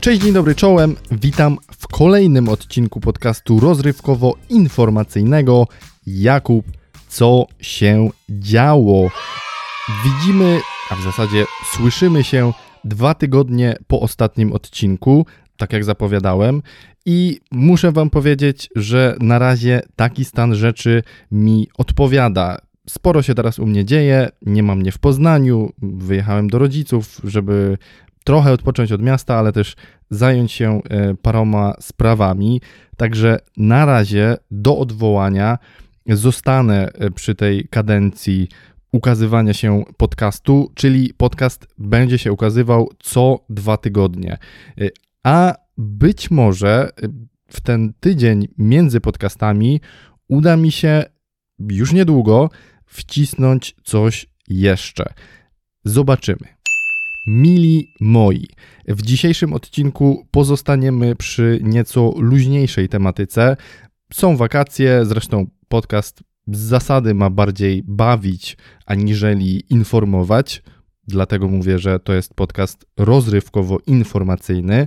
Cześć, dzień dobry, czołem. Witam w kolejnym odcinku podcastu rozrywkowo-informacyjnego. Jakub, co się działo? Widzimy, a w zasadzie słyszymy się dwa tygodnie po ostatnim odcinku, tak jak zapowiadałem. I muszę Wam powiedzieć, że na razie taki stan rzeczy mi odpowiada. Sporo się teraz u mnie dzieje, nie mam mnie w Poznaniu, wyjechałem do rodziców, żeby trochę odpocząć od miasta, ale też zająć się e, paroma sprawami. Także na razie do odwołania zostanę e, przy tej kadencji ukazywania się podcastu, czyli podcast będzie się ukazywał co dwa tygodnie. E, a być może w ten tydzień między podcastami uda mi się już niedługo wcisnąć coś jeszcze. Zobaczymy. Mili moi, w dzisiejszym odcinku pozostaniemy przy nieco luźniejszej tematyce. Są wakacje, zresztą podcast z zasady ma bardziej bawić aniżeli informować. Dlatego mówię, że to jest podcast rozrywkowo-informacyjny.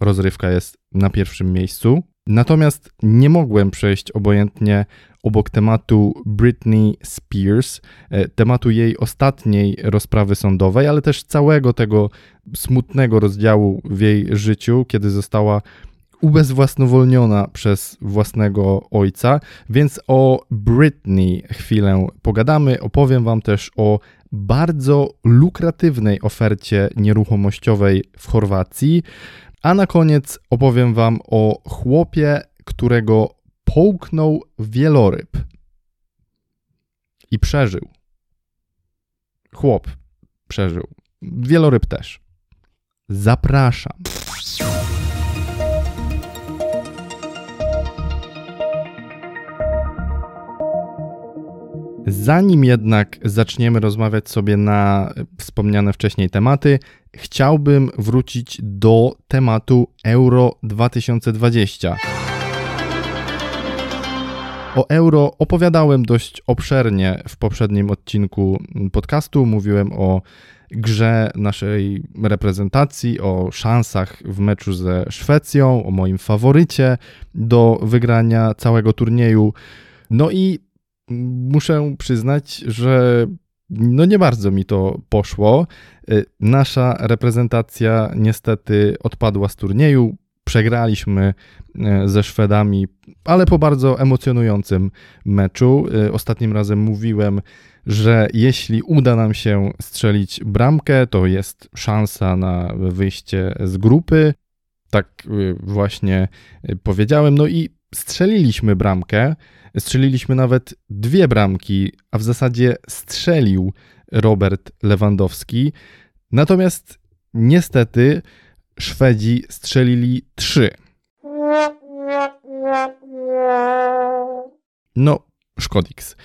Rozrywka jest na pierwszym miejscu. Natomiast nie mogłem przejść obojętnie obok tematu Britney Spears, e, tematu jej ostatniej rozprawy sądowej, ale też całego tego smutnego rozdziału w jej życiu, kiedy została ubezwłasnowolniona przez własnego ojca. Więc o Britney chwilę pogadamy. Opowiem Wam też o bardzo lukratywnej ofercie nieruchomościowej w Chorwacji. A na koniec opowiem Wam o chłopie, którego połknął wieloryb i przeżył. Chłop przeżył. Wieloryb też. Zapraszam. Zanim jednak zaczniemy rozmawiać sobie na wspomniane wcześniej tematy, chciałbym wrócić do tematu Euro 2020. O euro opowiadałem dość obszernie w poprzednim odcinku podcastu. Mówiłem o grze naszej reprezentacji, o szansach w meczu ze Szwecją, o moim faworycie do wygrania całego turnieju. No i muszę przyznać, że no nie bardzo mi to poszło. Nasza reprezentacja niestety odpadła z turnieju. Przegraliśmy e, ze Szwedami, ale po bardzo emocjonującym meczu. E, ostatnim razem mówiłem, że jeśli uda nam się strzelić bramkę, to jest szansa na wyjście z grupy. Tak właśnie powiedziałem. No i strzeliliśmy bramkę. Strzeliliśmy nawet dwie bramki, a w zasadzie strzelił Robert Lewandowski. Natomiast niestety Szwedzi strzelili trzy. No, szkodiks.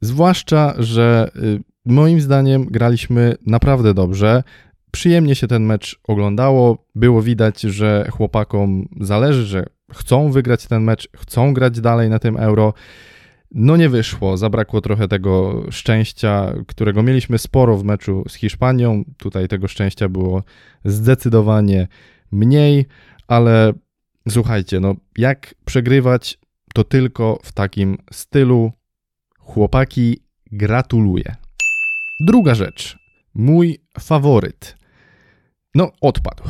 Zwłaszcza, że y, moim zdaniem graliśmy naprawdę dobrze. Przyjemnie się ten mecz oglądało. Było widać, że chłopakom zależy, że chcą wygrać ten mecz, chcą grać dalej na tym euro. No nie wyszło, zabrakło trochę tego szczęścia, którego mieliśmy sporo w meczu z Hiszpanią. Tutaj tego szczęścia było zdecydowanie mniej, ale słuchajcie, no jak przegrywać, to tylko w takim stylu. Chłopaki, gratuluję. Druga rzecz, mój faworyt. No, odpadł.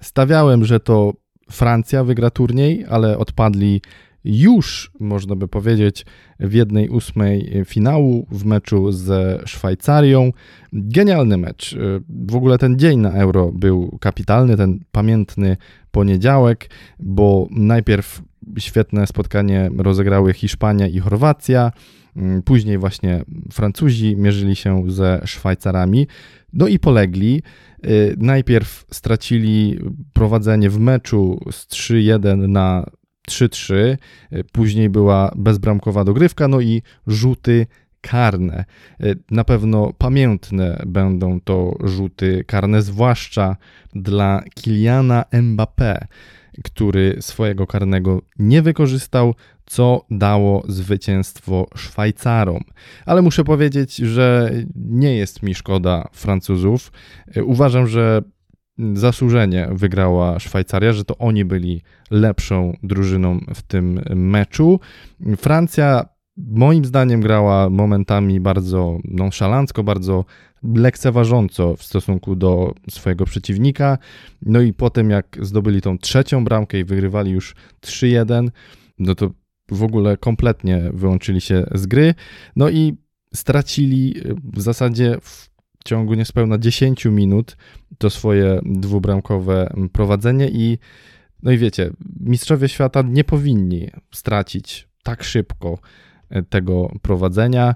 Stawiałem, że to Francja wygra turniej, ale odpadli już, można by powiedzieć, w jednej ósmej finału w meczu ze Szwajcarią. Genialny mecz. W ogóle ten dzień na Euro był kapitalny, ten pamiętny poniedziałek, bo najpierw świetne spotkanie rozegrały Hiszpania i Chorwacja. Później właśnie Francuzi mierzyli się ze Szwajcarami, no i polegli. Najpierw stracili prowadzenie w meczu z 3-1 na 3-3. Później była bezbramkowa dogrywka, no i rzuty karne. Na pewno pamiętne będą to rzuty karne, zwłaszcza dla Kiliana Mbappé, który swojego karnego nie wykorzystał, co dało zwycięstwo Szwajcarom. Ale muszę powiedzieć, że nie jest mi szkoda Francuzów. Uważam, że zasłużenie wygrała Szwajcaria, że to oni byli lepszą drużyną w tym meczu. Francja moim zdaniem grała momentami bardzo nonszalancko, bardzo lekceważąco w stosunku do swojego przeciwnika. No i potem jak zdobyli tą trzecią bramkę i wygrywali już 3-1, no to w ogóle kompletnie wyłączyli się z gry. No i stracili w zasadzie w ciągu niespełna 10 minut to swoje dwubramkowe prowadzenie i no i wiecie, mistrzowie świata nie powinni stracić tak szybko tego prowadzenia.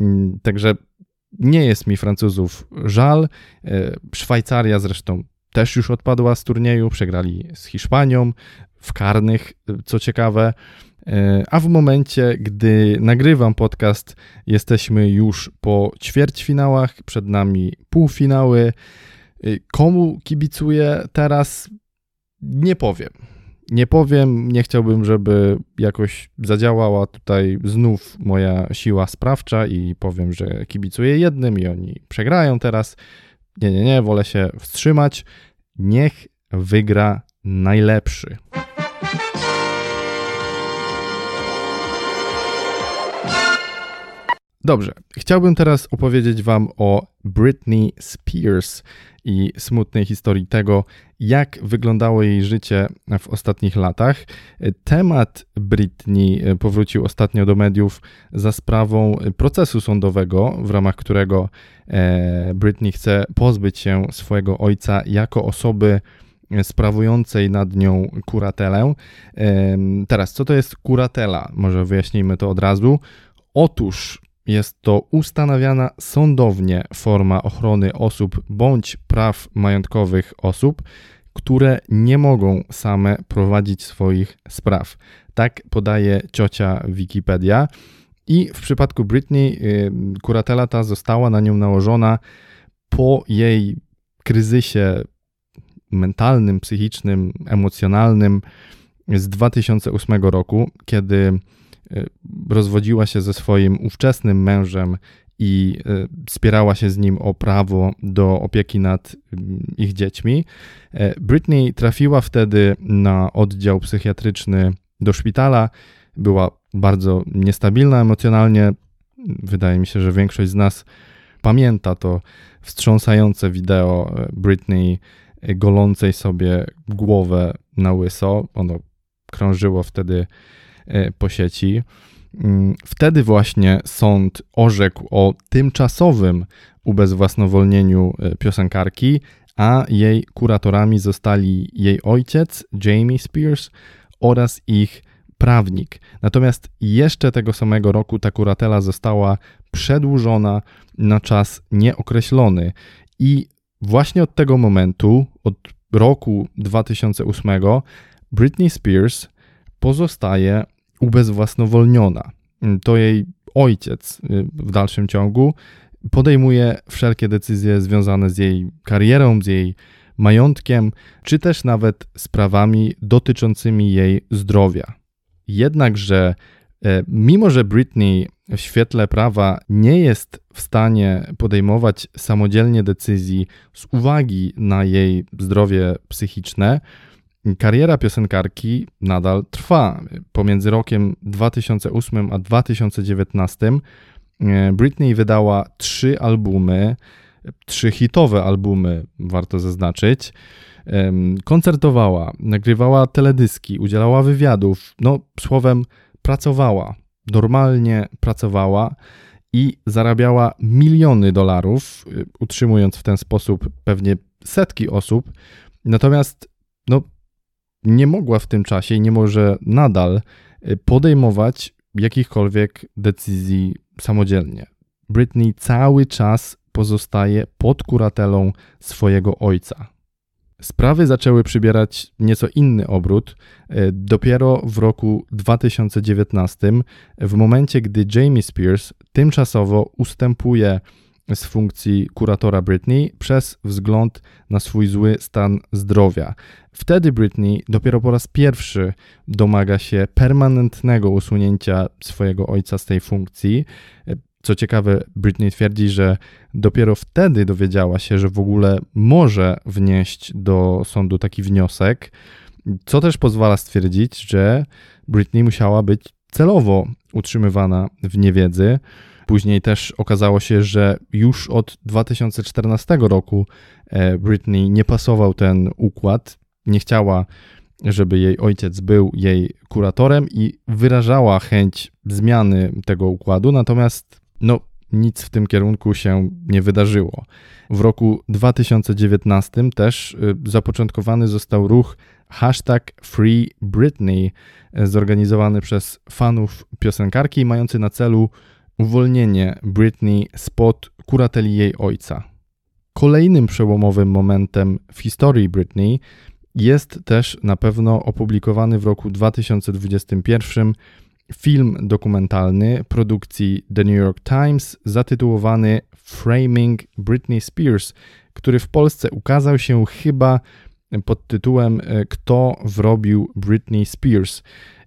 Mm, także nie jest mi Francuzów żal. E, Szwajcaria zresztą też już odpadła z turnieju, przegrali z Hiszpanią w karnych, e, co ciekawe. E, a w momencie, gdy nagrywam podcast, jesteśmy już po ćwierćfinałach, przed nami półfinały. Komu kibicuję teraz? Nie powiem nie powiem, nie chciałbym, żeby jakoś zadziałała tutaj znów moja siła sprawcza i powiem, że kibicuję jednym i oni przegrają teraz. Nie, nie, nie, wolę się wstrzymać. Niech wygra najlepszy. Dobrze, chciałbym teraz opowiedzieć Wam o Britney Spears i smutnej historii tego, jak wyglądało jej życie w ostatnich latach. Temat Britney powrócił ostatnio do mediów za sprawą procesu sądowego, w ramach którego e, Britney chce pozbyć się swojego ojca jako osoby sprawującej nad nią kuratelę. Teraz, co to jest kuratela? Może wyjaśnijmy to od razu. Otóż jest to ustanawiana sądownie forma ochrony osób bądź praw majątkowych osób, które nie mogą same prowadzić swoich spraw. Tak podaje ciocia Wikipedia. I w przypadku Britney y, kuratela ta została na nią nałożona po jej kryzysie mentalnym, psychicznym, emocjonalnym z 2008 roku, kiedy rozwodziła się ze swoim ówczesnym mężem i y, spierała się z nim o prawo do opieki nad mm, ich dziećmi. E, Britney trafiła wtedy na oddział psychiatryczny do szpitala. Była bardzo niestabilna emocjonalnie. Wydaje mi się, że większość z nas pamięta to wstrząsające wideo e, Britney e, golącej sobie głowę na łyso. Ono krążyło wtedy po sieci. Mm, wtedy właśnie sąd orzekł o tymczasowym ubezwłasnowolnieniu e, piosenkarki, a jej kuratorami zostali jej ojciec, Jamie Spears, oraz ich prawnik. Natomiast jeszcze tego samego roku ta kuratela została przedłużona na czas nieokreślony i właśnie od tego momentu, od roku 2008, Britney Spears pozostaje ubezwłasnowolniona. To jej ojciec y, w dalszym ciągu podejmuje wszelkie decyzje związane z jej karierą, z jej majątkiem, czy też nawet sprawami dotyczącymi jej zdrowia. Jednakże, e, mimo że Britney w świetle prawa nie jest w stanie podejmować samodzielnie decyzji z uwagi na jej zdrowie psychiczne, Kariera piosenkarki nadal trwa. Pomiędzy rokiem 2008 a 2019 e, Britney wydała trzy albumy, trzy hitowe albumy, warto zaznaczyć. Koncertowała, nagrywała teledyski, udzielała wywiadów, no słowem pracowała, normalnie pracowała i zarabiała miliony dolarów, e, utrzymując w ten sposób pewnie setki osób. Natomiast nie mogła w tym czasie i nie może nadal y, podejmować jakichkolwiek decyzji samodzielnie. Britney cały czas pozostaje pod kuratelą swojego ojca. Sprawy zaczęły przybierać nieco inny obrót y, dopiero w roku 2019, w momencie gdy Jamie Spears tymczasowo ustępuje z funkcji kuratora Britney przez wzgląd na swój zły stan zdrowia. Wtedy Britney dopiero po raz pierwszy domaga się permanentnego usunięcia swojego ojca z tej funkcji. Co ciekawe, Britney twierdzi, że dopiero wtedy dowiedziała się, że w ogóle może wnieść do sądu taki wniosek, co też pozwala stwierdzić, że Britney musiała być celowo utrzymywana w niewiedzy. Później też okazało się, że już od 2014 roku e, Britney nie pasował ten układ, nie chciała, żeby jej ojciec był jej kuratorem i wyrażała chęć zmiany tego układu, natomiast no, nic w tym kierunku się nie wydarzyło. W roku 2019 też y, zapoczątkowany został ruch hashtag Free Britney, y, zorganizowany przez fanów piosenkarki, mający na celu uwolnienie Britney spod kurateli jej ojca. Kolejnym przełomowym momentem w historii Britney jest też na pewno opublikowany w roku 2021 film dokumentalny produkcji The New York Times zatytułowany Framing Britney Spears, który w Polsce ukazał się chyba pod tytułem e, Kto wrobił Britney Spears.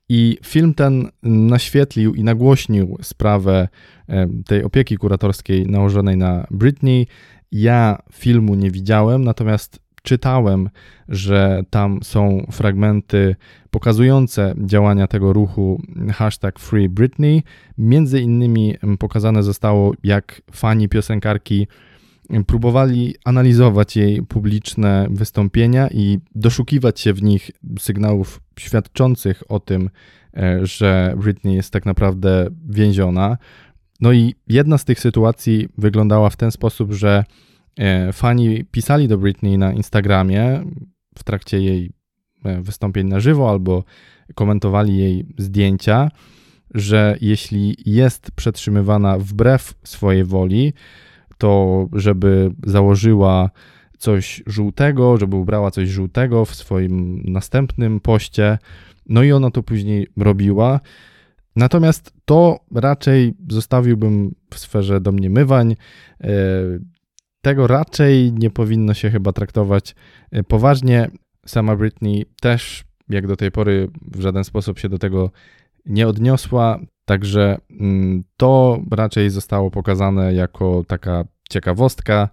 I film ten naświetlił i nagłośnił sprawę e, tej opieki kuratorskiej nałożonej na Britney. Ja filmu nie widziałem, natomiast czytałem, że tam są fragmenty pokazujące działania tego ruchu hashtag Free Britney. Między innymi pokazane zostało, jak fani piosenkarki próbowali analizować jej publiczne wystąpienia i doszukiwać się w nich sygnałów świadczących o tym, e, że Britney jest tak naprawdę więziona. No i jedna z tych sytuacji wyglądała w ten sposób, że e, fani pisali do Britney na Instagramie w trakcie jej e, wystąpień na żywo albo komentowali jej zdjęcia, że jeśli jest przetrzymywana wbrew swojej woli, to żeby założyła coś żółtego, żeby ubrała coś żółtego w swoim następnym poście. No i ona to później robiła. Natomiast to raczej zostawiłbym w sferze domniemywań. E, tego raczej nie powinno się chyba traktować e, poważnie. Sama Britney też, jak do tej pory, w żaden sposób się do tego nie odniosła. Także mm, to raczej zostało pokazane jako taka ciekawostka.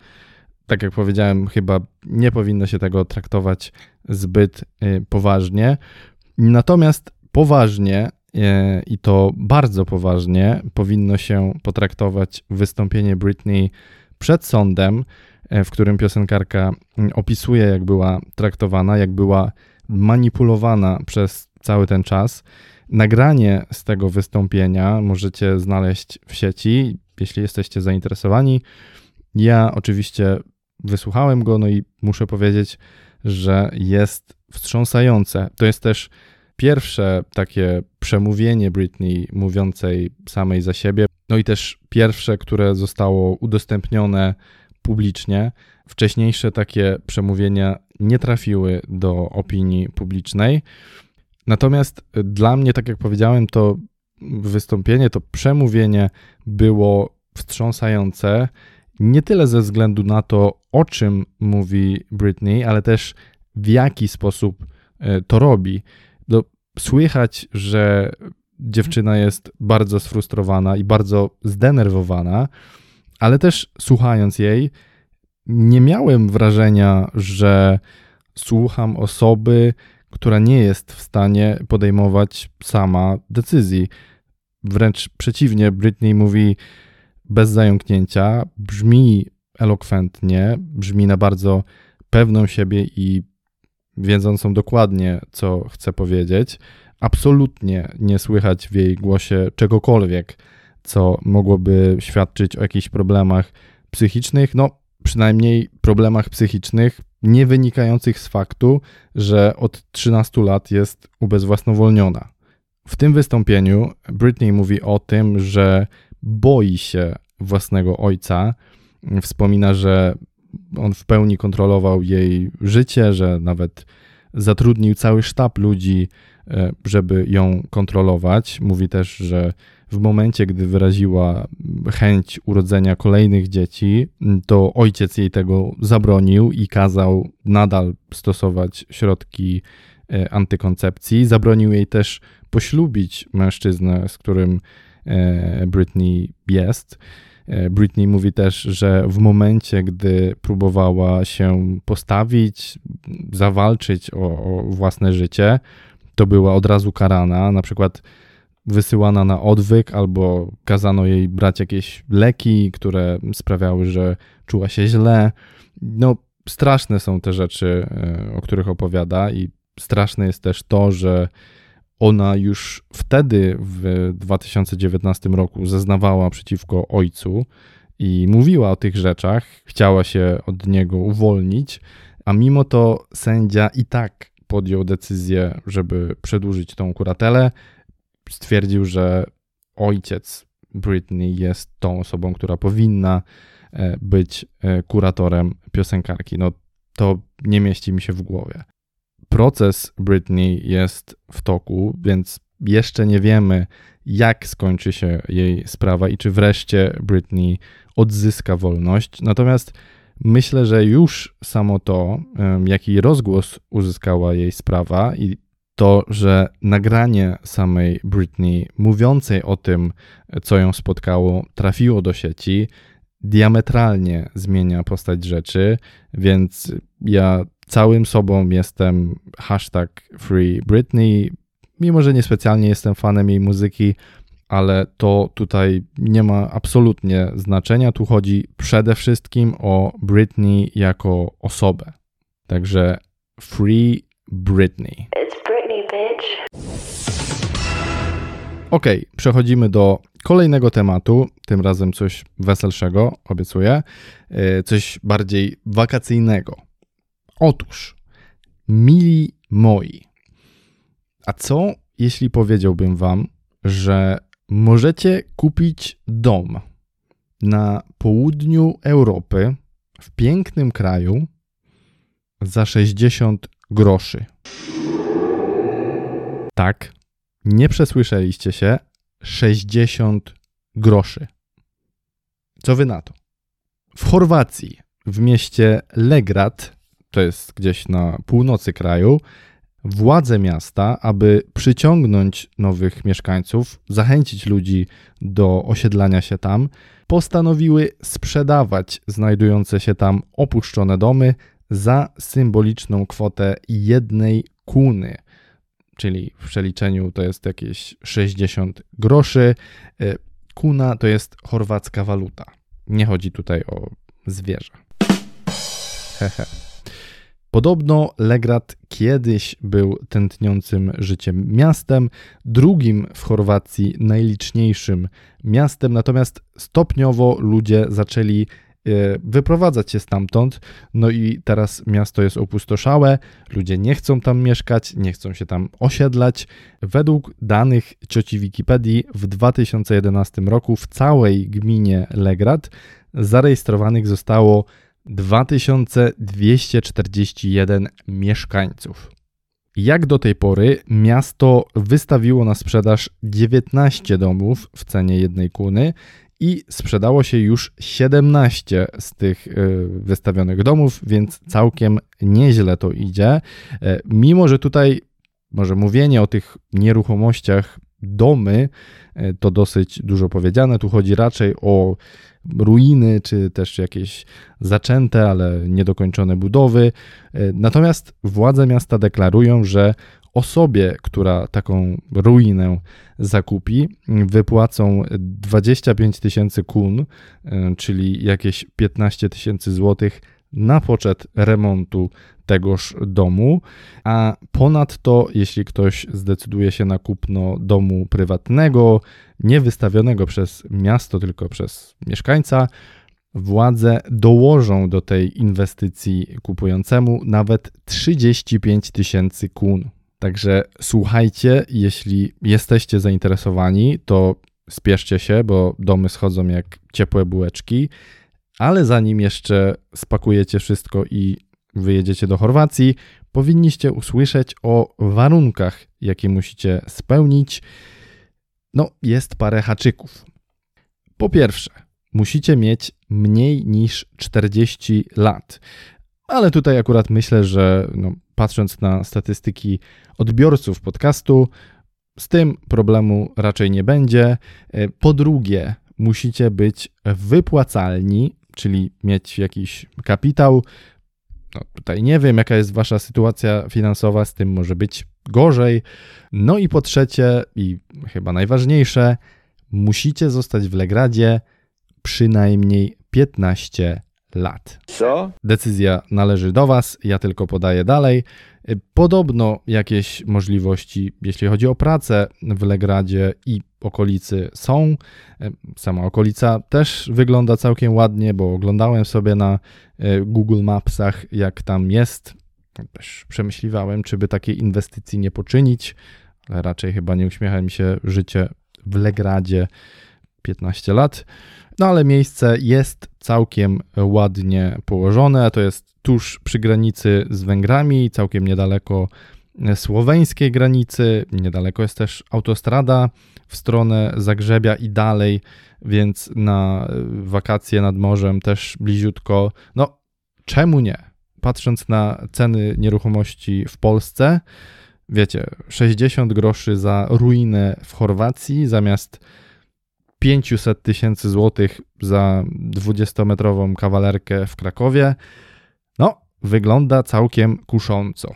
Tak jak powiedziałem, chyba nie powinno się tego traktować zbyt y, poważnie. Natomiast poważnie y, i to bardzo poważnie powinno się potraktować wystąpienie Britney przed sądem, y, w którym piosenkarka opisuje, jak była traktowana, jak była manipulowana przez cały ten czas. Nagranie z tego wystąpienia możecie znaleźć w sieci, jeśli jesteście zainteresowani. Ja oczywiście wysłuchałem go, no i muszę powiedzieć, że jest wstrząsające. To jest też pierwsze takie przemówienie Britney mówiącej samej za siebie, no i też pierwsze, które zostało udostępnione publicznie. Wcześniejsze takie przemówienia nie trafiły do opinii publicznej. Natomiast dla mnie, tak jak powiedziałem, to wystąpienie, to przemówienie było wstrząsające nie tyle ze względu na to, o czym mówi Britney, ale też w jaki sposób e, to robi. No, słychać, że dziewczyna jest bardzo sfrustrowana i bardzo zdenerwowana, ale też słuchając jej, nie miałem wrażenia, że słucham osoby, która nie jest w stanie podejmować sama decyzji. Wręcz przeciwnie, Britney mówi: bez zająknięcia, brzmi elokwentnie, brzmi na bardzo pewną siebie i wiedzącą dokładnie, co chce powiedzieć. Absolutnie nie słychać w jej głosie czegokolwiek, co mogłoby świadczyć o jakichś problemach psychicznych, no przynajmniej problemach psychicznych nie wynikających z faktu, że od 13 lat jest ubezwłasnowolniona. W tym wystąpieniu Britney mówi o tym, że boi się własnego ojca. Wspomina, że on w pełni kontrolował jej życie, że nawet zatrudnił cały sztab ludzi, e, żeby ją kontrolować. Mówi też, że w momencie, gdy wyraziła chęć urodzenia kolejnych dzieci, to ojciec jej tego zabronił i kazał nadal stosować środki antykoncepcji. Zabronił jej też poślubić mężczyznę, z którym e, Britney jest. E, Britney mówi też, że w momencie, gdy próbowała się postawić, zawalczyć o, o własne życie, to była od razu karana. Na przykład wysyłana na odwyk, albo kazano jej brać jakieś leki, które sprawiały, że czuła się źle. No, straszne są te rzeczy, e, o których opowiada, i straszne jest też to, że ona już wtedy, w 2019 roku, zeznawała przeciwko ojcu i mówiła o tych rzeczach, chciała się od niego uwolnić, a mimo to sędzia i tak podjął decyzję, żeby przedłużyć tą kuratelę. Stwierdził, że ojciec Britney jest tą osobą, która powinna e, być e, kuratorem piosenkarki. No to nie mieści mi się w głowie. Proces Britney jest w toku, więc jeszcze nie wiemy, jak skończy się jej sprawa i czy wreszcie Britney odzyska wolność. Natomiast myślę, że już samo to, jaki rozgłos uzyskała jej sprawa i to, że nagranie samej Britney mówiącej o tym, co ją spotkało, trafiło do sieci, diametralnie zmienia postać rzeczy, więc ja całym sobą jestem hashtag Free Britney, mimo że niespecjalnie jestem fanem jej muzyki, ale to tutaj nie ma absolutnie znaczenia. Tu chodzi przede wszystkim o Britney jako osobę. Także Free Britney. It's Britney, bitch. Ok, przechodzimy do kolejnego tematu, tym razem coś weselszego, obiecuję, e, coś bardziej wakacyjnego. Otóż, mili moi, a co jeśli powiedziałbym wam, że możecie kupić dom na południu Europy, w pięknym kraju, za 60 groszy? Tak, nie przesłyszeliście się, 60 groszy. Co wy na to? W Chorwacji, w mieście Legrad, to jest gdzieś na północy kraju, władze miasta, aby przyciągnąć nowych mieszkańców, zachęcić ludzi do osiedlania się tam, postanowiły sprzedawać znajdujące się tam opuszczone domy za symboliczną kwotę jednej kuny – czyli w przeliczeniu to jest jakieś 60 groszy. E, kuna to jest chorwacka waluta. Nie chodzi tutaj o zwierzę. Hehe. Podobno Legrad kiedyś był tętniącym życiem miastem, drugim w Chorwacji najliczniejszym miastem, natomiast stopniowo ludzie zaczęli wyprowadzać się stamtąd. No i teraz miasto jest opustoszałe, ludzie nie chcą tam mieszkać, nie chcą się tam osiedlać. Według danych cioci Wikipedii w 2011 roku w całej gminie Legrad zarejestrowanych zostało 2241 mieszkańców. Jak do tej pory miasto wystawiło na sprzedaż 19 domów w cenie jednej kuny i sprzedało się już 17 z tych e, wystawionych domów, więc całkiem nieźle to idzie. E, mimo, że tutaj może mówienie o tych nieruchomościach domy e, to dosyć dużo powiedziane. Tu chodzi raczej o ruiny, czy też jakieś zaczęte, ale niedokończone budowy. Natomiast władze miasta deklarują, że osobie, która taką ruinę zakupi, wypłacą 25 tysięcy kun, e, czyli jakieś 15 tysięcy złotych na poczet remontu tegoż domu, a ponadto, jeśli ktoś zdecyduje się na kupno domu prywatnego, nie wystawionego przez miasto, tylko przez mieszkańca, władze dołożą do tej inwestycji kupującemu nawet 35 tysięcy kun. Także słuchajcie, jeśli jesteście zainteresowani, to spieszcie się, bo domy schodzą jak ciepłe bułeczki, ale zanim jeszcze spakujecie wszystko i wyjedziecie do Chorwacji, powinniście usłyszeć o warunkach, jakie musicie spełnić. No, jest parę haczyków. Po pierwsze, musicie mieć mniej niż 40 lat. Ale tutaj akurat myślę, że no, patrząc na statystyki odbiorców podcastu, z tym problemu raczej nie będzie. E, po drugie, musicie być wypłacalni, czyli mieć jakiś kapitał. No, tutaj nie wiem, jaka jest wasza sytuacja finansowa, z tym może być gorzej. No i po trzecie, i chyba najważniejsze, musicie zostać w Legradzie przynajmniej 15 lat. Co? Decyzja należy do Was, ja tylko podaję dalej. Podobno jakieś możliwości, jeśli chodzi o pracę w Legradzie i okolicy są. Sama okolica też wygląda całkiem ładnie, bo oglądałem sobie na e, Google Mapsach, jak tam jest. Też przemyśliwałem, czy by takiej inwestycji nie poczynić, ale raczej chyba nie uśmiecha mi się życie w Legradzie 15 lat. No ale miejsce jest całkiem ładnie położone. To jest tuż przy granicy z Węgrami, całkiem niedaleko słoweńskiej granicy. Niedaleko jest też autostrada w stronę Zagrzebia i dalej, więc na wakacje nad morzem też bliziutko. No, czemu nie? Patrząc na ceny nieruchomości w Polsce, wiecie, 60 groszy za ruinę w Chorwacji zamiast 500 tysięcy złotych za 20-metrową kawalerkę w Krakowie. No, wygląda całkiem kusząco.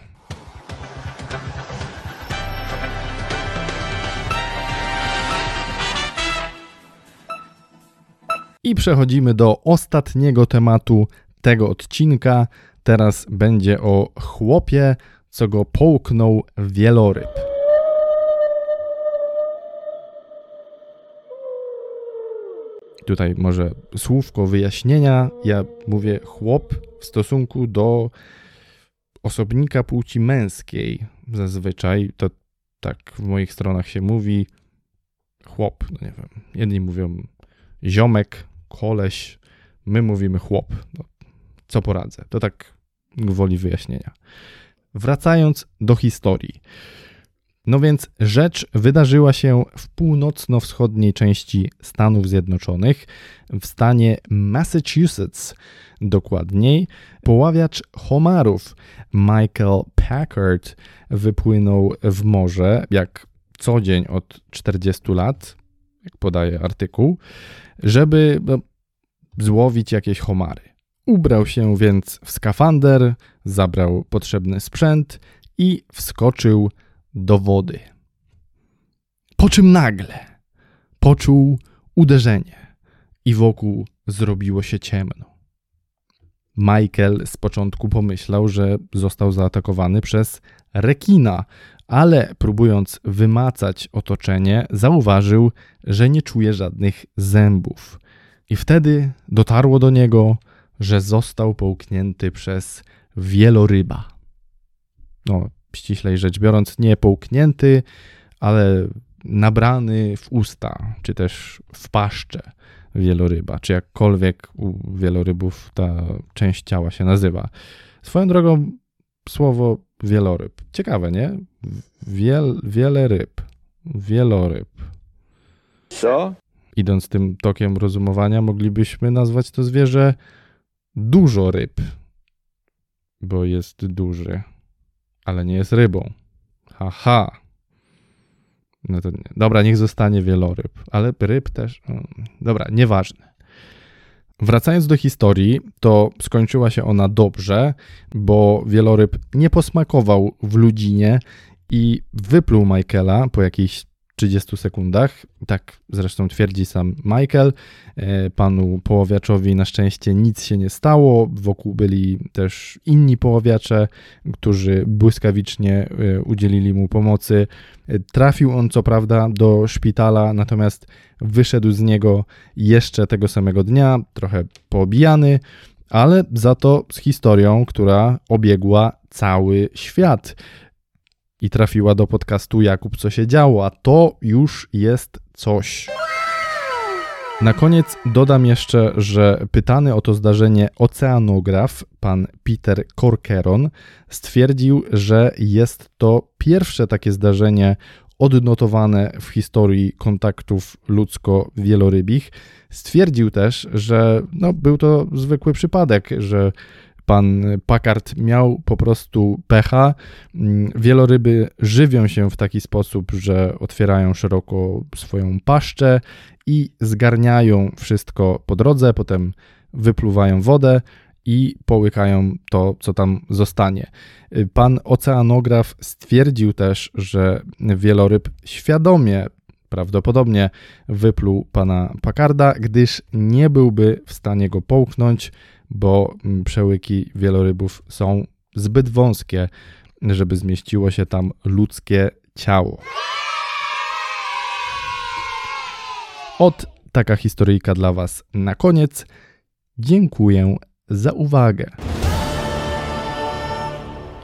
I przechodzimy do ostatniego tematu tego odcinka. Teraz będzie o chłopie, co go połknął wieloryb. Tutaj może słówko wyjaśnienia. Ja mówię chłop w stosunku do osobnika płci męskiej. Zazwyczaj to tak w moich stronach się mówi chłop, no nie wiem. Jedni mówią ziomek, koleś, my mówimy chłop. No, co poradzę? To tak gwoli wyjaśnienia. Wracając do historii. No więc rzecz wydarzyła się w północno-wschodniej części Stanów Zjednoczonych, w stanie Massachusetts. Dokładniej, poławiacz homarów Michael Packard wypłynął w morze, jak co dzień od 40 lat, jak podaje artykuł, żeby no, złowić jakieś homary. Ubrał się więc w skafander, zabrał potrzebny sprzęt i wskoczył do wody. Po czym nagle poczuł uderzenie i wokół zrobiło się ciemno. Michael z początku pomyślał, że został zaatakowany przez rekina, ale próbując wymacać otoczenie, zauważył, że nie czuje żadnych zębów. I wtedy dotarło do niego, że został połknięty przez wieloryba. No, ściślej rzecz biorąc, nie połknięty, ale nabrany w usta, czy też w paszczę wieloryba, czy jakkolwiek u wielorybów ta część ciała się nazywa. Swoją drogą słowo wieloryb. Ciekawe, nie? Wiel, wiele ryb. Wieloryb. Co? Idąc tym tokiem rozumowania, moglibyśmy nazwać to zwierzę dużo ryb, bo jest duży ale nie jest rybą. Haha. No to nie. Dobra, niech zostanie wieloryb, ale ryb też. Dobra, nieważne. Wracając do historii, to skończyła się ona dobrze, bo wieloryb nie posmakował w ludzinie i wypluł Michaela po jakiejś 30 sekundach. Tak zresztą twierdzi sam Michael. E, panu poławiaczowi na szczęście nic się nie stało. Wokół byli też inni poławiacze, którzy błyskawicznie e, udzielili mu pomocy. E, trafił on co prawda do szpitala, natomiast wyszedł z niego jeszcze tego samego dnia, trochę poobijany, ale za to z historią, która obiegła cały świat i trafiła do podcastu Jakub Co się działo, a to już jest coś. Na koniec dodam jeszcze, że pytany o to zdarzenie oceanograf, pan Peter Corkeron, stwierdził, że jest to pierwsze takie zdarzenie odnotowane w historii kontaktów ludzko-wielorybich. Stwierdził też, że no, był to zwykły przypadek, że pan Packard miał po prostu pecha. Mm, wieloryby żywią się w taki sposób, że otwierają szeroko swoją paszczę i zgarniają wszystko po drodze, potem wypluwają wodę i połykają to, co tam zostanie. Pan oceanograf stwierdził też, że wieloryb świadomie prawdopodobnie wypluł pana Pakarda, gdyż nie byłby w stanie go połknąć, bo przełyki wielorybów są zbyt wąskie, żeby zmieściło się tam ludzkie ciało. Od taka historyjka dla Was na koniec. Dziękuję za uwagę.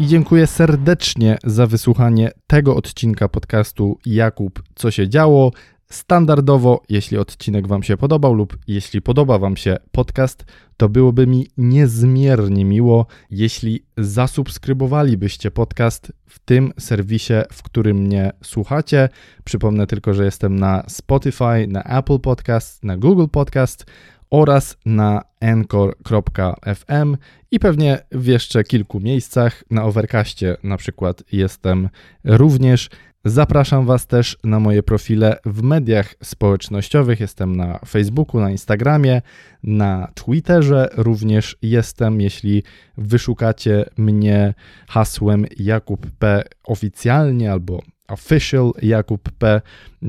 I dziękuję serdecznie za wysłuchanie tego odcinka podcastu Jakub Co się działo. Standardowo, jeśli odcinek Wam się podobał lub jeśli podoba Wam się podcast, to byłoby mi niezmiernie miło, jeśli zasubskrybowalibyście podcast w tym serwisie, w którym mnie słuchacie. Przypomnę tylko, że jestem na Spotify, na Apple Podcast, na Google Podcast oraz na anchor.fm i pewnie w jeszcze kilku miejscach. Na Overcastie na przykład jestem również. Zapraszam Was też na moje profile w mediach społecznościowych. Jestem na Facebooku, na Instagramie, na Twitterze również jestem. Jeśli wyszukacie mnie hasłem Jakub P oficjalnie albo official Jakub P,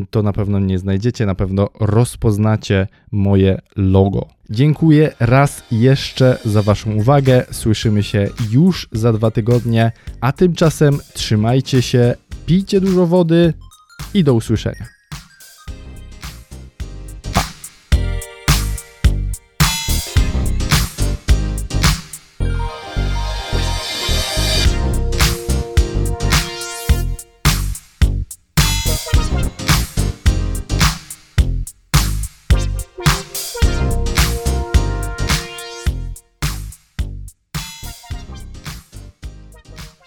to na pewno nie znajdziecie, na pewno rozpoznacie moje logo. Dziękuję raz jeszcze za Waszą uwagę. Słyszymy się już za dwa tygodnie, a tymczasem trzymajcie się, pijcie dużo wody i do usłyszenia.